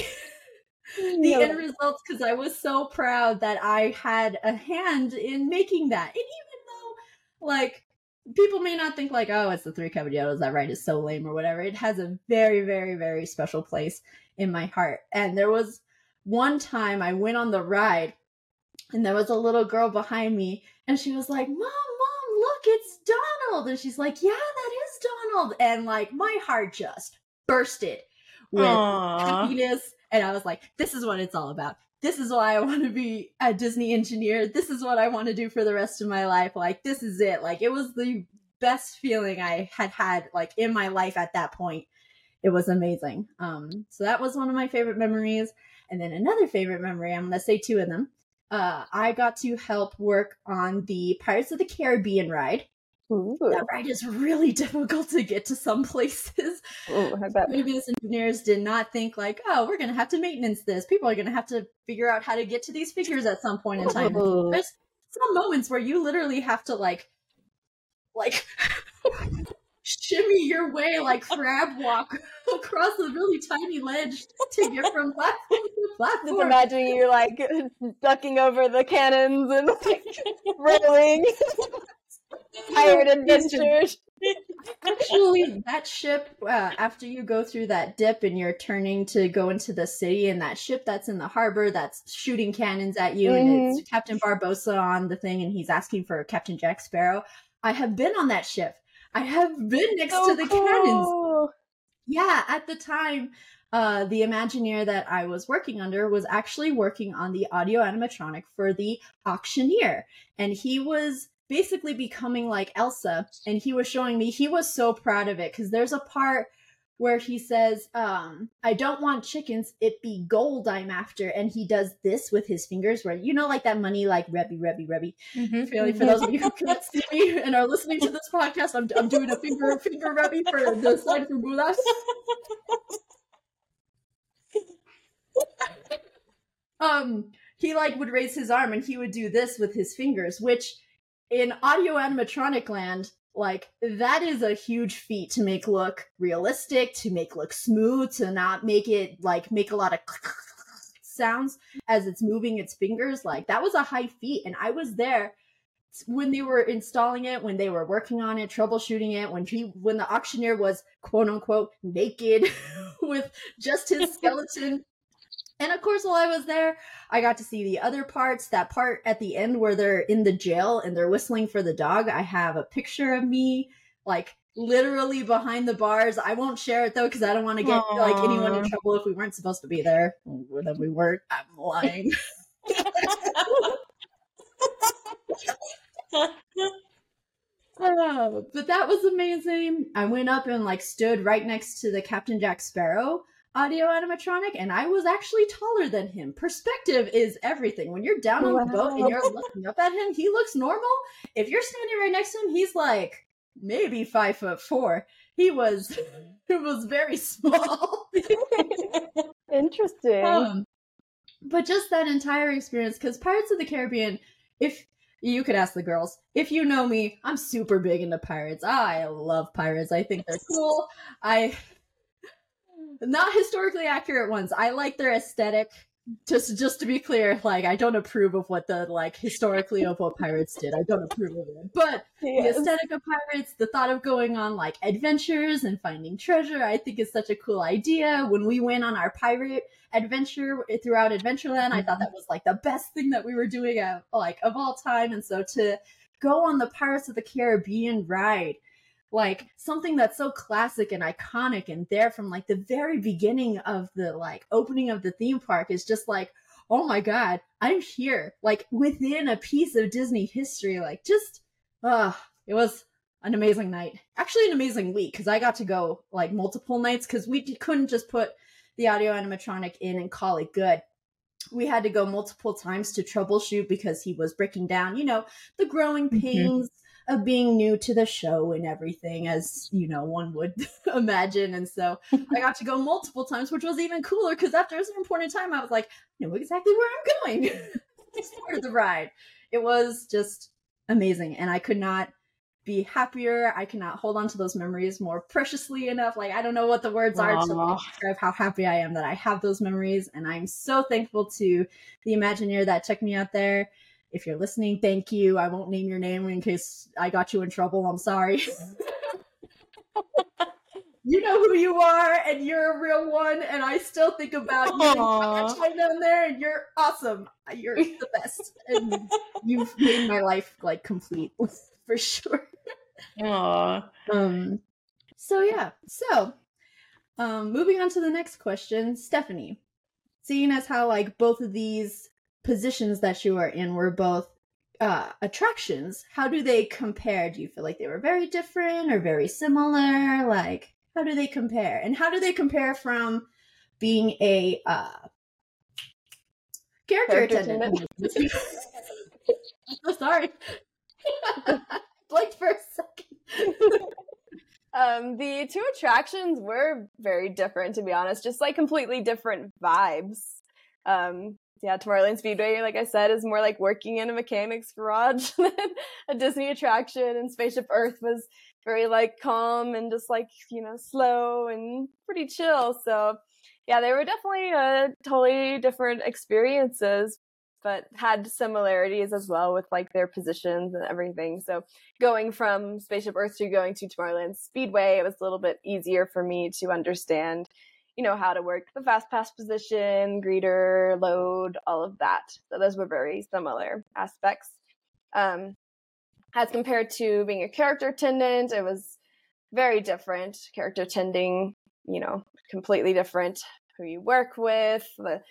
the end results because i was so proud that i had a hand in making that. And even though like people may not think like oh it's the three caballeros that ride is so lame or whatever it has a very very very special place in my heart. And there was one time I went on the ride and there was a little girl behind me and she was like, Mom, Mom, look, it's Donald. And she's like, Yeah, that is Donald. And like my heart just bursted with Aw. happiness. And I was like, This is what it's all about. This is why I want to be a Disney engineer. This is what I want to do for the rest of my life. Like, this is it. Like, it was the best feeling I had had like in my life at that point. It was amazing. Um, so that was one of my favorite memories. And then another favorite memory, I'm going to say two of them. Uh, I got to help work on the Pirates of the Caribbean ride. Ooh. That ride is really difficult to get to some places. Ooh. Previous engineers did not think like, oh, we're going to have to maintenance this. People are going to have to figure out how to get to these figures at some point in time. There's some moments where you literally have to like, like, shimmy your way like crab walk across a really tiny ledge to get from platform to platform. Just imagining you're like ducking over the cannons and like railing. Pirate adventures. Actually, that ship, uh, after you go through that dip and you're turning to go into the city, and that ship that's in the harbor that's shooting cannons at you, and it's Captain Barbossa on the thing, and he's asking for Captain Jack Sparrow. I have been on that ship. I have been next So to the cannons. Yeah, at the time, uh, the Imagineer that I was working under was actually working on the audio animatronic for the auctioneer. And he was basically becoming like Elsa. And he was showing me, he was so proud of it because there's a part where he says, um, I don't want chickens, it be gold I'm after. And he does this with his fingers where, you know, like that money, like Rebby, Rebby, Rebby. Mhm. Really, for those of you who can't see me and are listening to this podcast, I'm, I'm doing a finger finger rubby for the slide for Bulas. um, he like would raise his arm and he would do this with his fingers, which in audio animatronic land like that is a huge feat to make look realistic, to make look smooth, to not make it like make a lot of sounds as it's moving its fingers. Like that was a high feat, and I was there when they were installing it, when they were working on it, troubleshooting it, when he when the auctioneer was quote unquote naked with just his skeleton. And of course, while I was there, I got to see the other parts. That part at the end where they're in the jail and they're whistling for the dog. I have a picture of me like literally behind the bars. I won't share it though because I don't want to get Aww. like anyone in trouble if we weren't supposed to be there. Well, then we weren't. I'm lying. Oh, but that was amazing. I went up and like stood right next to the Captain Jack Sparrow audio animatronic, and I was actually taller than him. Perspective is everything. When you're down on the boat and you're looking up at him, he looks normal. If you're standing right next to him, he's like maybe five foot four. He was it was very small. Interesting. Um, but just that entire experience, because Pirates of the Caribbean, if you could ask the girls, if you know me, I'm super big into pirates. I love pirates. I think they're cool. I not historically accurate ones. I like their aesthetic. Just just to be clear, like I don't approve of what the like historically of what pirates did. I don't approve of it. But the aesthetic of pirates, the thought of going on like adventures and finding treasure, I think is such a cool idea. When we went on our pirate adventure eh, throughout Adventureland, I thought that mm-hmm. was like the best thing that we were doing of, like of all time. And so to go on the Pirates of the Caribbean ride, like something that's so classic and iconic and there from like the very beginning of the like opening of the theme park is just like oh my god i'm here like within a piece of disney history like just uh it was an amazing night actually an amazing week because i got to go like multiple nights because we couldn't just put the audio animatronic in and call it good we had to go multiple times to troubleshoot because he was breaking down you know the growing Mhm. pains of being new to the show and everything as you know one would imagine. And so i got to go multiple times which was even cooler because after a certain point in time i was like i know exactly where i'm going. It's part of the ride. It was just amazing and i could not be happier. I cannot hold on to those memories more preciously enough. Like i don't know what the words are to describe how happy i am that i have those memories and i'm so thankful to the imagineer that took me out there if you're listening thank you. I won't name your name in case i got you in trouble. I'm sorry. You know who you are and you're a real one and i still think about you. And Aw. that down there and you're awesome. You're the best. And you've made my life like complete for sure. Aw. um so yeah. So um moving on to the next question stephanie. Seeing as how like both of these positions that you are in were both uh attractions. How do they compare? Do you feel like they were very different or very similar? Like how do they compare? And how do they compare from being a uh character, Character attendant, i'm so sorry. Blanked for a second. Um, the two attractions were very different, to be honest, just like completely different vibes. Um, yeah, Tomorrowland Speedway, like I said, is more like working in a mechanic's garage than a Disney attraction, and Spaceship Earth was very like calm and just like you know slow and pretty chill. So yeah, they were definitely uh, totally different experiences, but had similarities as well with like their positions and everything. So going from Spaceship Earth to going to Tomorrowland Speedway, it was a little bit easier for me to understand, you know, how to work the fast pass position, greeter, load, all of that. So those were very similar aspects. Um, as compared to being a character attendant, it was very different. Character attending, you know, completely different. Who you work with, the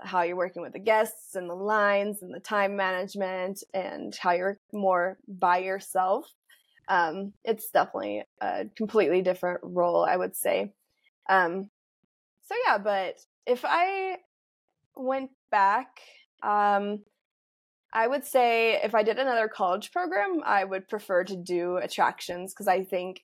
how you're working with the guests and the lines and the time management and how you're more by yourself. Um, it's definitely a completely different role, I would say. Um, so yeah, but if I went back, um, I would say if I did another college program, I would prefer to do attractions because I think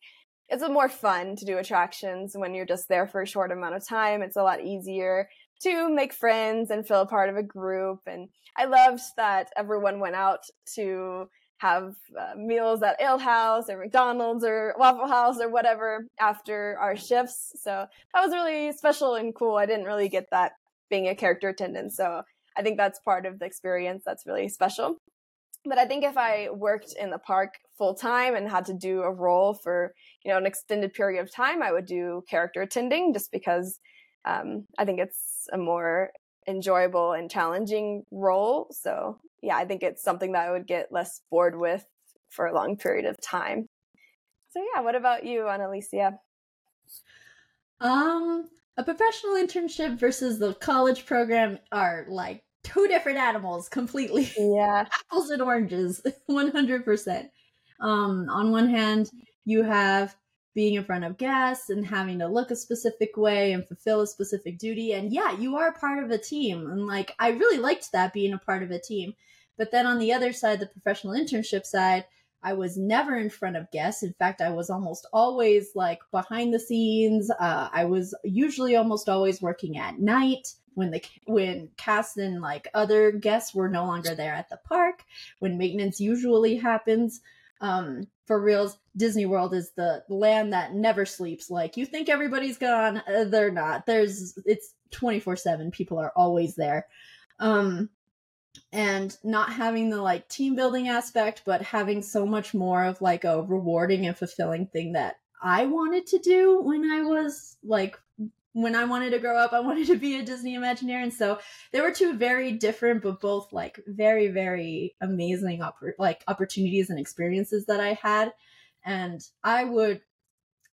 it's more fun to do attractions when you're just there for a short amount of time. It's a lot easier to make friends and feel a part of a group. And I loved that everyone went out to have uh, meals at Ale House or McDonald's or Waffle House or whatever after our shifts. So that was really special and cool. I didn't really get that being a character attendant. So I think that's part of the experience that's really special. But I think if I worked in the park full time and had to do a role for, you know, an extended period of time, I would do character attending just because um, I think it's a more enjoyable and challenging role. So yeah, I think it's something that I would get less bored with for a long period of time. So yeah, what about you, Analicia? Um, a professional internship versus the college program are like two different animals completely. Yeah. Apples and oranges, 100%. Um, on one hand, you have being in front of guests and having to look a specific way and fulfill a specific duty. And yeah, you are part of a team. And like, I really liked that being a part of a team. But then on the other side, the professional internship side, I was never in front of guests. In fact, I was almost always like behind the scenes. Uh, I was usually almost always working at night when the when cast and like other guests were no longer there at the park. When maintenance usually happens. Um, for reals, Disney World is the land that never sleeps. Like you think everybody's gone, uh, they're not. There's it's 24/7. People are always there. Um and not having the like team building aspect but having so much more of like a rewarding and fulfilling thing that I wanted to do when I was like when I wanted to grow up, I wanted to be a Disney Imagineer. And so there were two very different, but both like very, very amazing like opportunities and experiences that I had. And I would,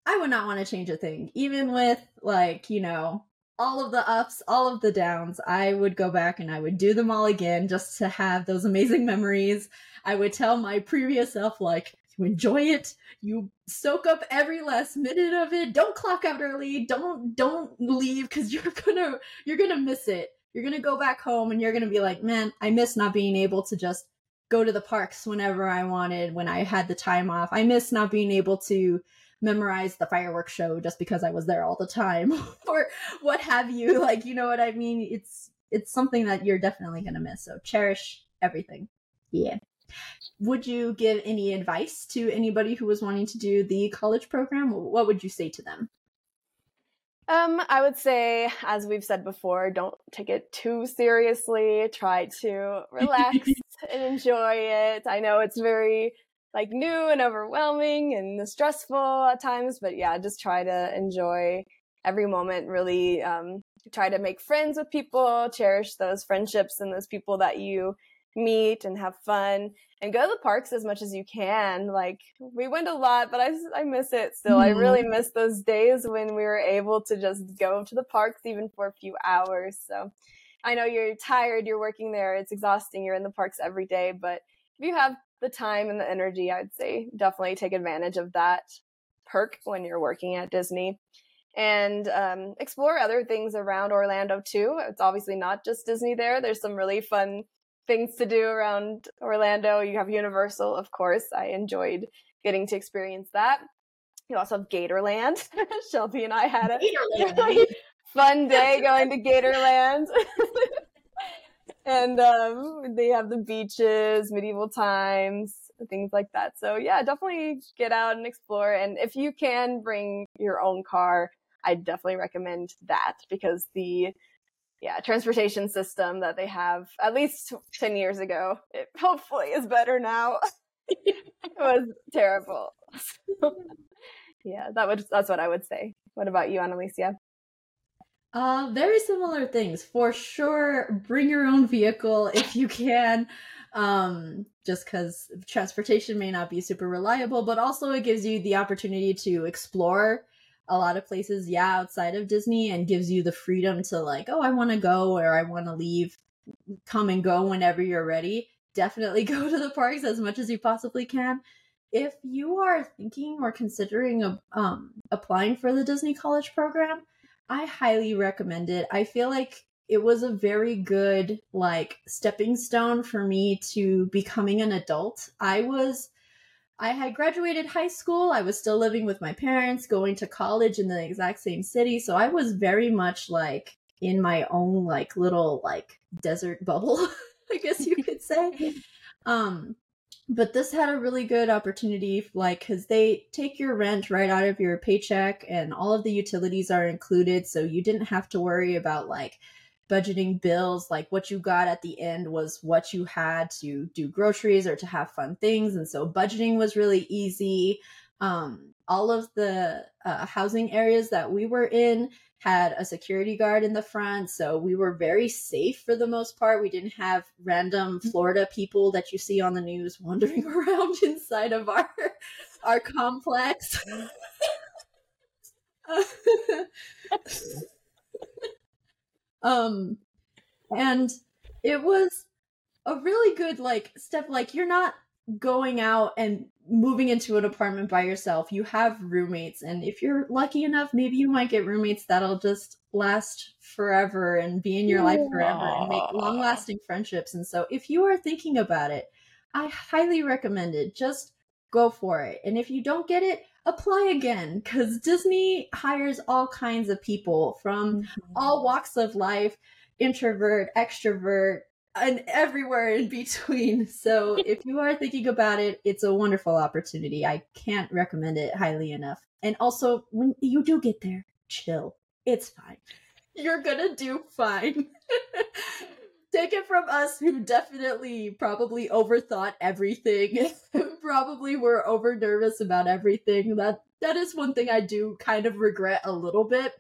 I would not want to change a thing, even with like, you know, all of the ups, all of the downs. I would go back and I would do them all again just to have those amazing memories. I would tell my previous self, like, you enjoy it. You soak up every last minute of it. Don't clock out early. Don't don't leave because you're gonna you're gonna miss it. You're gonna go back home and you're gonna be like man i miss not being able to just go to the parks whenever i wanted when i had the time off. I miss not being able to memorize the fireworks show just because i was there all the time or what have you. Like you know what i mean? It's it's something that you're definitely gonna miss. So cherish everything. Yeah would you give any advice to anybody who was wanting to do the college program? What would you say to them? Um, I would say, as we've said before, don't take it too seriously. Try to relax and enjoy it. I know it's very like new and overwhelming and stressful at times, but yeah, just try to enjoy every moment. Really, um, try to make friends with people, cherish those friendships and those people that you meet and have fun and go to the parks as much as you can. Like we went a lot, but I, I miss it still. Mm-hmm. I really miss those days when we were able to just go to the parks even for a few hours. So I know you're tired, you're working there, it's exhausting, you're in the parks every day, but if you have the time and the energy, I'd say definitely take advantage of that perk when you're working at Disney and um, explore other things around Orlando too. It's obviously not just Disney there. There's some really fun things to do around Orlando. You have Universal, of course. I enjoyed getting to experience that. You also have Gatorland. Shelby and I had a really fun day going to Gatorland. and um, they have the beaches, medieval times, things like that. So yeah, definitely get out and explore. And if you can bring your own car, I definitely recommend that because the yeah transportation system that they have at least 10 years ago. It hopefully is better now. It was terrible. Yeah that would that's what i would say. What about you Analicia uh very similar things. For sure bring your own vehicle if you can um just because transportation may not be super reliable but also it gives you the opportunity to explore a lot of places, yeah, outside of Disney and gives you the freedom to like, oh, I want to go or I want to leave, come and go whenever you're ready. Definitely go to the parks as much as you possibly can. If you are thinking or considering um, applying for the Disney College program, I highly recommend it. I feel like it was a very good like stepping stone for me to becoming an adult. I was I had graduated high school. I was still living with my parents, going to college in the exact same city. So I was very much like in my own like little like desert bubble, I guess you could say. Um but this had a really good opportunity like because they take your rent right out of your paycheck and all of the utilities are included so you didn't have to worry about like budgeting bills like what you got at the end was what you had to do groceries or to have fun things. And so budgeting was really easy. Um, all of the uh, housing areas that we were in had a security guard in the front. So we were very safe for the most part. We didn't have random florida people that you see on the news wandering around inside of our our complex um and it was a really good like step like you're not going out and moving into an apartment by yourself. You have roommates and if you're lucky enough maybe you might get roommates that'll just last forever and be in your life forever and make long lasting friendships. And so if you are thinking about it i highly recommend it. Just go for it. And if you don't get it apply again because disney hires all kinds of people from mm-hmm. all walks of life introvert extrovert and everywhere in between. So if you are thinking about it, it's a wonderful opportunity. I can't recommend it highly enough. And also, when you do get there, chill. It's fine. You're gonna do fine. Take it from us who definitely probably overthought everything. probably were over nervous about everything. That that is one thing I do kind of regret a little bit.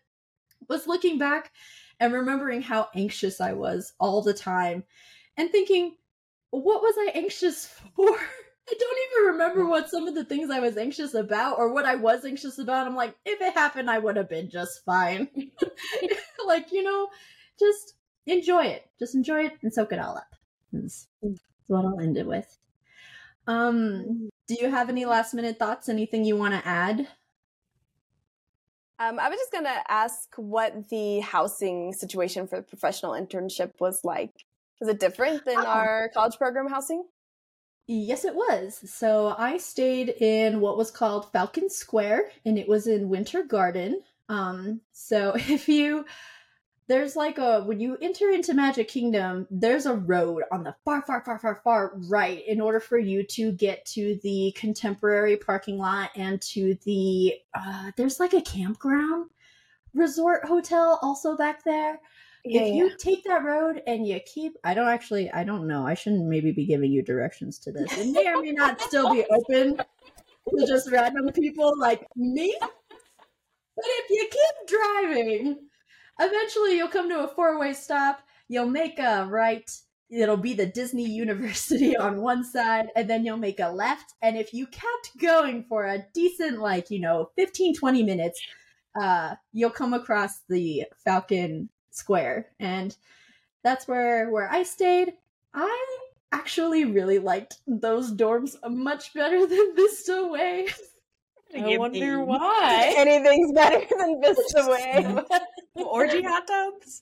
Was looking back and remembering how anxious I was all the time and thinking, what was I anxious for? I don't even remember hmm. what some of the things I was anxious about or what I was anxious about. I'm like, if it happened, I would have been just fine. like, you know, just enjoy it. Just enjoy it and soak it all up. That's what I'll end it with. Um, do you have any last minute thoughts? Anything you want to add? Um, I was just going to ask what the housing situation for the professional internship was like. Was it different than Oh. our college program housing? Yes, it was. So I stayed in what was called Falcon Square, and it was in Winter Garden. Um, so if you there's like a when you enter into Magic Kingdom, there's a road on the far, far, far, far, far right in order for you to get to the contemporary parking lot and to the uh there's like a campground resort hotel also back there. If you take that road and you keep i don't actually i don't know i shouldn't maybe be giving you directions to this. It may or may not still be open to just random people like me but if you keep driving eventually you'll come to a four-way stop. You'll make a right. It'll be the disney university on one side and then you'll make a left. And if you kept going for a decent like you know 15 20 minutes uh you'll come across the falcon square. And that's where where i stayed. I actually really liked those dorms much better than vista way. I wonder why. Anything's better than Vista Way. Orgy hot tubs?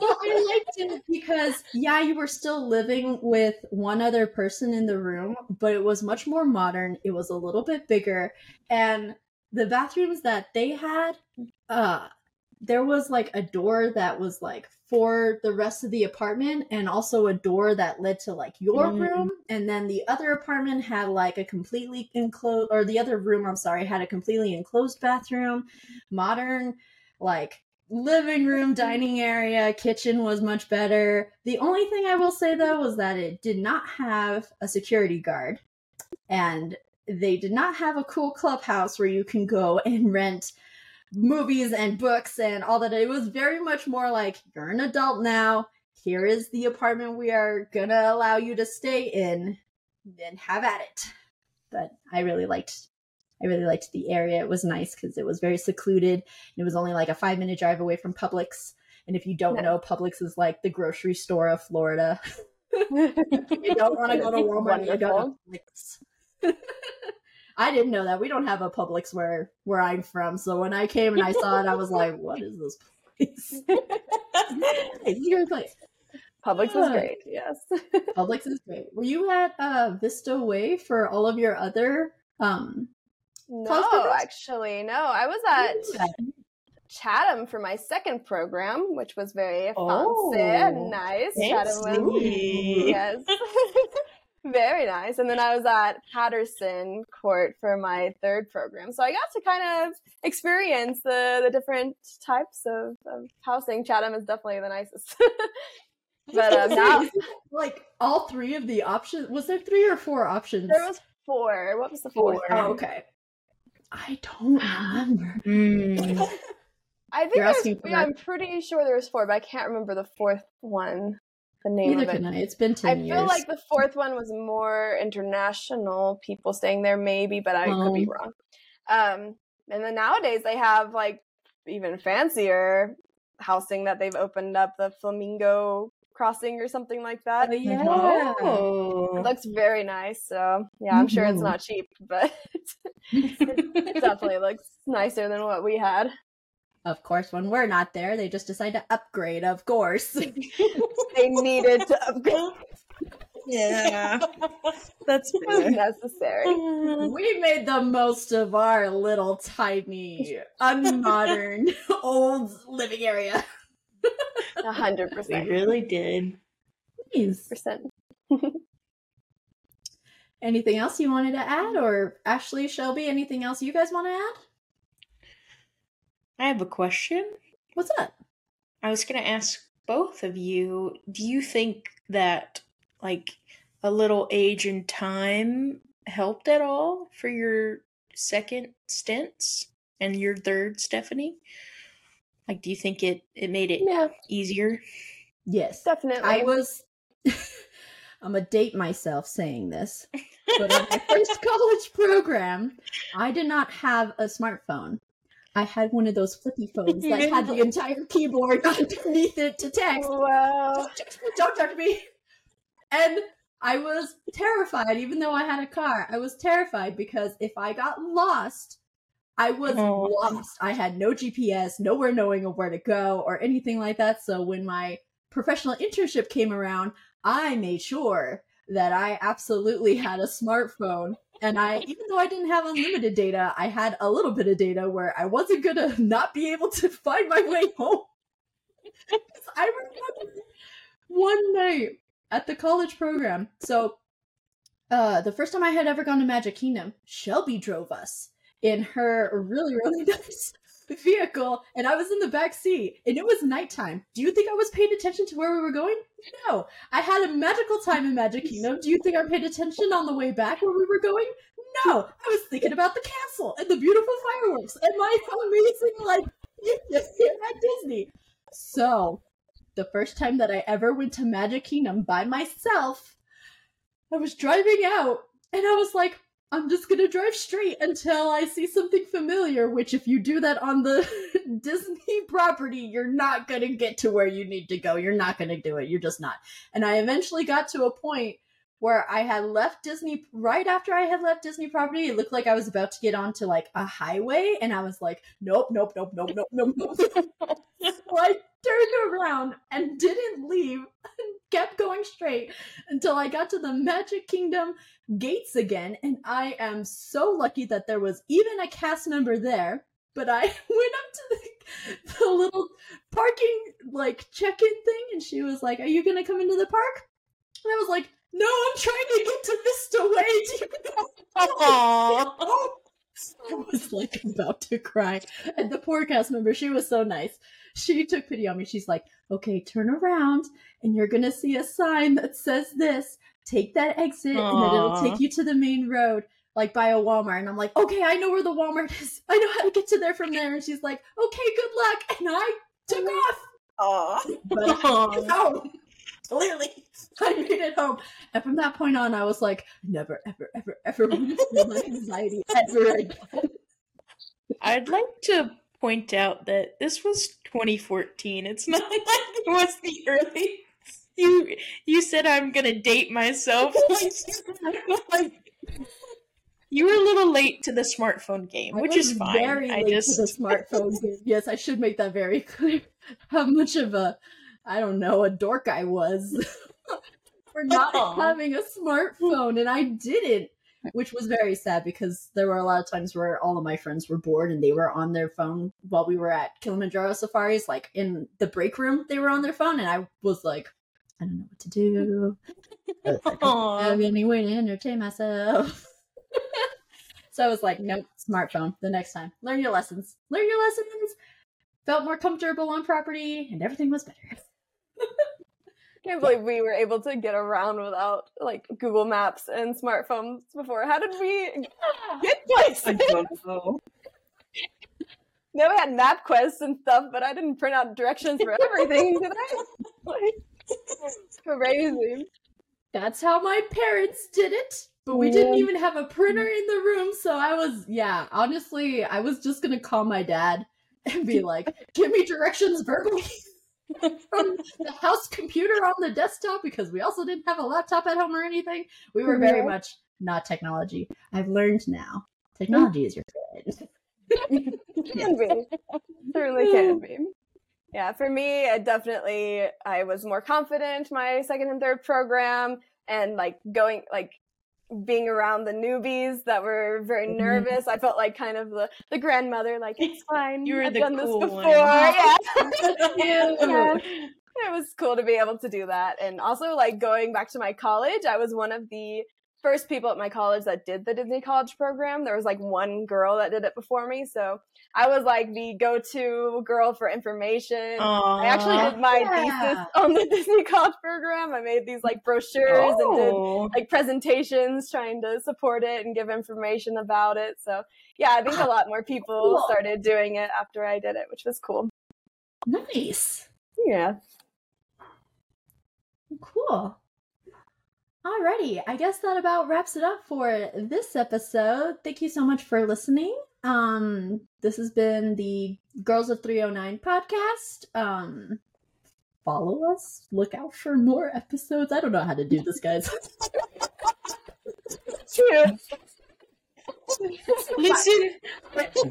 well, I liked it because yeah, you were still living with one other person in the room, but it was much more modern. It was a little bit bigger, and the bathrooms that they had, uh, there was like a door that was like for the rest of the apartment, and also a door that led to like your Mm. room, and then the other apartment had like a completely enclosed, or the other room, I'm sorry, had a completely enclosed bathroom, modern, like living room, dining area, kitchen was much better. The only thing I will say though was that it did not have a security guard. And they did not have a cool clubhouse where you can go and rent movies and books and all that. It was very much more like you're an adult now. Here is the apartment we are gonna allow you to stay in and have at it. But I really liked I really liked the area. It was nice because it was very secluded. It was only like a five minute drive away from Publix. And if you don't know, Publix is like the grocery store of Florida. you don't want to go to Walmart, you go to Publix. I didn't know that. We don't have a Publix where where I'm from. So when I came and I saw it, I was like, "What is this place? it's a place." Publix was Yeah. great. Yes. Publix is great. Were you at uh, Vista Way for all of your other? um no, actually, no. I was at Chatham for my second program, which was very fancy Oh, and nice. Chatham was yes. Very nice. And then I was at Patterson Court for my third program. So I got to kind of experience the, the different types of, of housing. Chatham is definitely the nicest. but um, now, like all three of the options was there three or four options? there was four. What was the fourth? Four. Oh, okay. I don't remember. Mm. I think You're there's, asking yeah. I'm pretty sure there was four, but I can't remember the fourth one. The name Neither of it. can I. It's been I ten feel like the fourth one was more international people staying there, maybe, but I could be Um. wrong. Um, and then nowadays they have like even fancier housing that they've opened up, the Flamingo Crossing or something like that. Oh, yeah. It Oh. looks very nice. So yeah, I'm sure it's Mhm. not cheap, but it definitely looks nicer than what we had. Of course, when we're not there, they just decide to upgrade. Of course. They needed to upgrade. Yeah. That's It necessary. we made the most of our little tiny, unmodern, old living area. A hundred percent. we percent. really did. Please. Percent. Anything else you wanted to add, or Ashley, Shelby? Anything else you guys want to add? I have a question. What's up? I was going to ask both of you do you think that, like, a little age and time helped at all for your second stints and your third, Stephanie? Like, do you think it, it made it Yeah, easier? Yes, definitely. I was. I'm gonna date myself saying this, but on my first college program, I did not have a smartphone. I had one of those flippy phones that had the entire keyboard underneath it to text. Wow. Don't touch me! Don't touch me! And I was terrified, even though I had a car. I was terrified because if I got lost, I was Oh. lost. I had no GPS, nowhere knowing of where to go or anything like that. So when my professional internship came around, I made sure that I absolutely had a smartphone. And I, even though I didn't have unlimited data, I had a little bit of data where I wasn't gonna not be able to find my way home. I remember one night at the college program. So, uh, the first time I had ever gone to Magic Kingdom, Shelby drove us in her really, really nice vehicle, and I was in the back seat, and it was nighttime. Do you think I was paying attention to where we were going? No. I had a magical time in Magic Kingdom. Do you think I paid attention on the way back where we were going? No. I was thinking about the castle and the beautiful fireworks and my amazing here at Disney. So, the first time that I ever went to Magic Kingdom by myself, I was driving out and I was like, I'm just gonna drive straight until I see something familiar, which, if you do that on the Disney property, you're not gonna get to where you need to go. You're not gonna do it. You're just not. And I eventually got to a point where I had left Disney right after I had left Disney property. It looked like I was about to get onto like a highway, and I was like, nope, nope, nope, nope, nope, nope, nope. so I turned around and didn't leave and kept going straight until I got to the Magic Kingdom gates again. And I am so lucky that there was even a cast member there. But I went up to the, the little parking like check-in thing, and she was like, "Are you gonna come into the park?" And I was like, "No, I'm trying to get to Vista Way." Aww. I was like about to cry. And the poor cast member, she was so nice. She took pity on me. She's like, okay, turn around and you're going to see a sign that says this. Take that exit and then it'll take you to the main road, like by a Walmart. And I'm like, okay, I know where the Walmart is. I know how to get to there from there. And she's like, okay, good luck. And I took off. Aw. But I made it home. Clearly, I made it home. And from that point on, I was like, never, ever, ever, ever want to feel my anxiety ever again. I'd like to point out that this was 2014. It's not like it was the early. You you said I'm gonna date myself. You were a little late to the smartphone game, I which is fine. Very I late just to the smartphone game. Yes, I should make that very clear. How much of a, I don't know, a dork I was for not having a smartphone, and I didn't, which was very sad because there were a lot of times where all of my friends were bored and they were on their phone while we were at Kilimanjaro safaris, like in the break room, they were on their phone, and I was like, I don't know what to do. I don't have any way to entertain myself. so I was like, nope, smartphone the next time. Learn your lessons. Learn your lessons. Felt more comfortable on property, and everything was better. can't believe we were able to get around without like Google Maps and smartphones before. How did we get places? I don't know. No, we had MapQuest and stuff, but I didn't print out directions for everything, did I? Like, crazy. That's how my parents did it. But we didn't even have a printer in the room, so I was, yeah, honestly, I was just gonna call my dad and be like, give me directions verbally from the house computer on the desktop because we also didn't have a laptop at home or anything. We were very much not technology. I've learned now. Technology is your friend. Can be. Certainly can be. Yeah, for me, I definitely I was more confident my second and third program and like going like being around the newbies that were very Mhm. nervous. I felt like kind of the, the grandmother, like it's fine. You were I've the done cool this one. before. Yeah. It was cool to be able to do that. And also like going back to my college, I was one of the first people at my college that did the Disney College program. There was like one girl that did it before me. So I was like the go-to girl for information. I actually did my Yeah. thesis on the Disney College program. I made these like brochures and did Oh. like presentations trying to support it and give information about it. So yeah, I think a lot more people Cool. started doing it after I did it, which was cool. Nice. Yeah. Cool. Alrighty, I guess that about wraps it up for this episode. Thank you so much for listening. Um, this has been the Girls of 309 podcast. Um, follow us, look out for more episodes. I don't know how to do this, guys. Listen.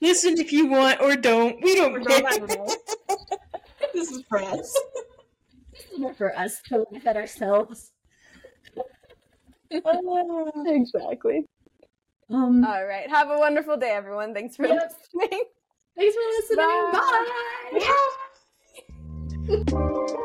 Listen if you want or don't. We don't care. This is for us. This is for us to laugh at ourselves. exactly. Um, All right. Have a wonderful day, everyone. Thanks for Yep. listening. thanks for listening. Bye. Bye.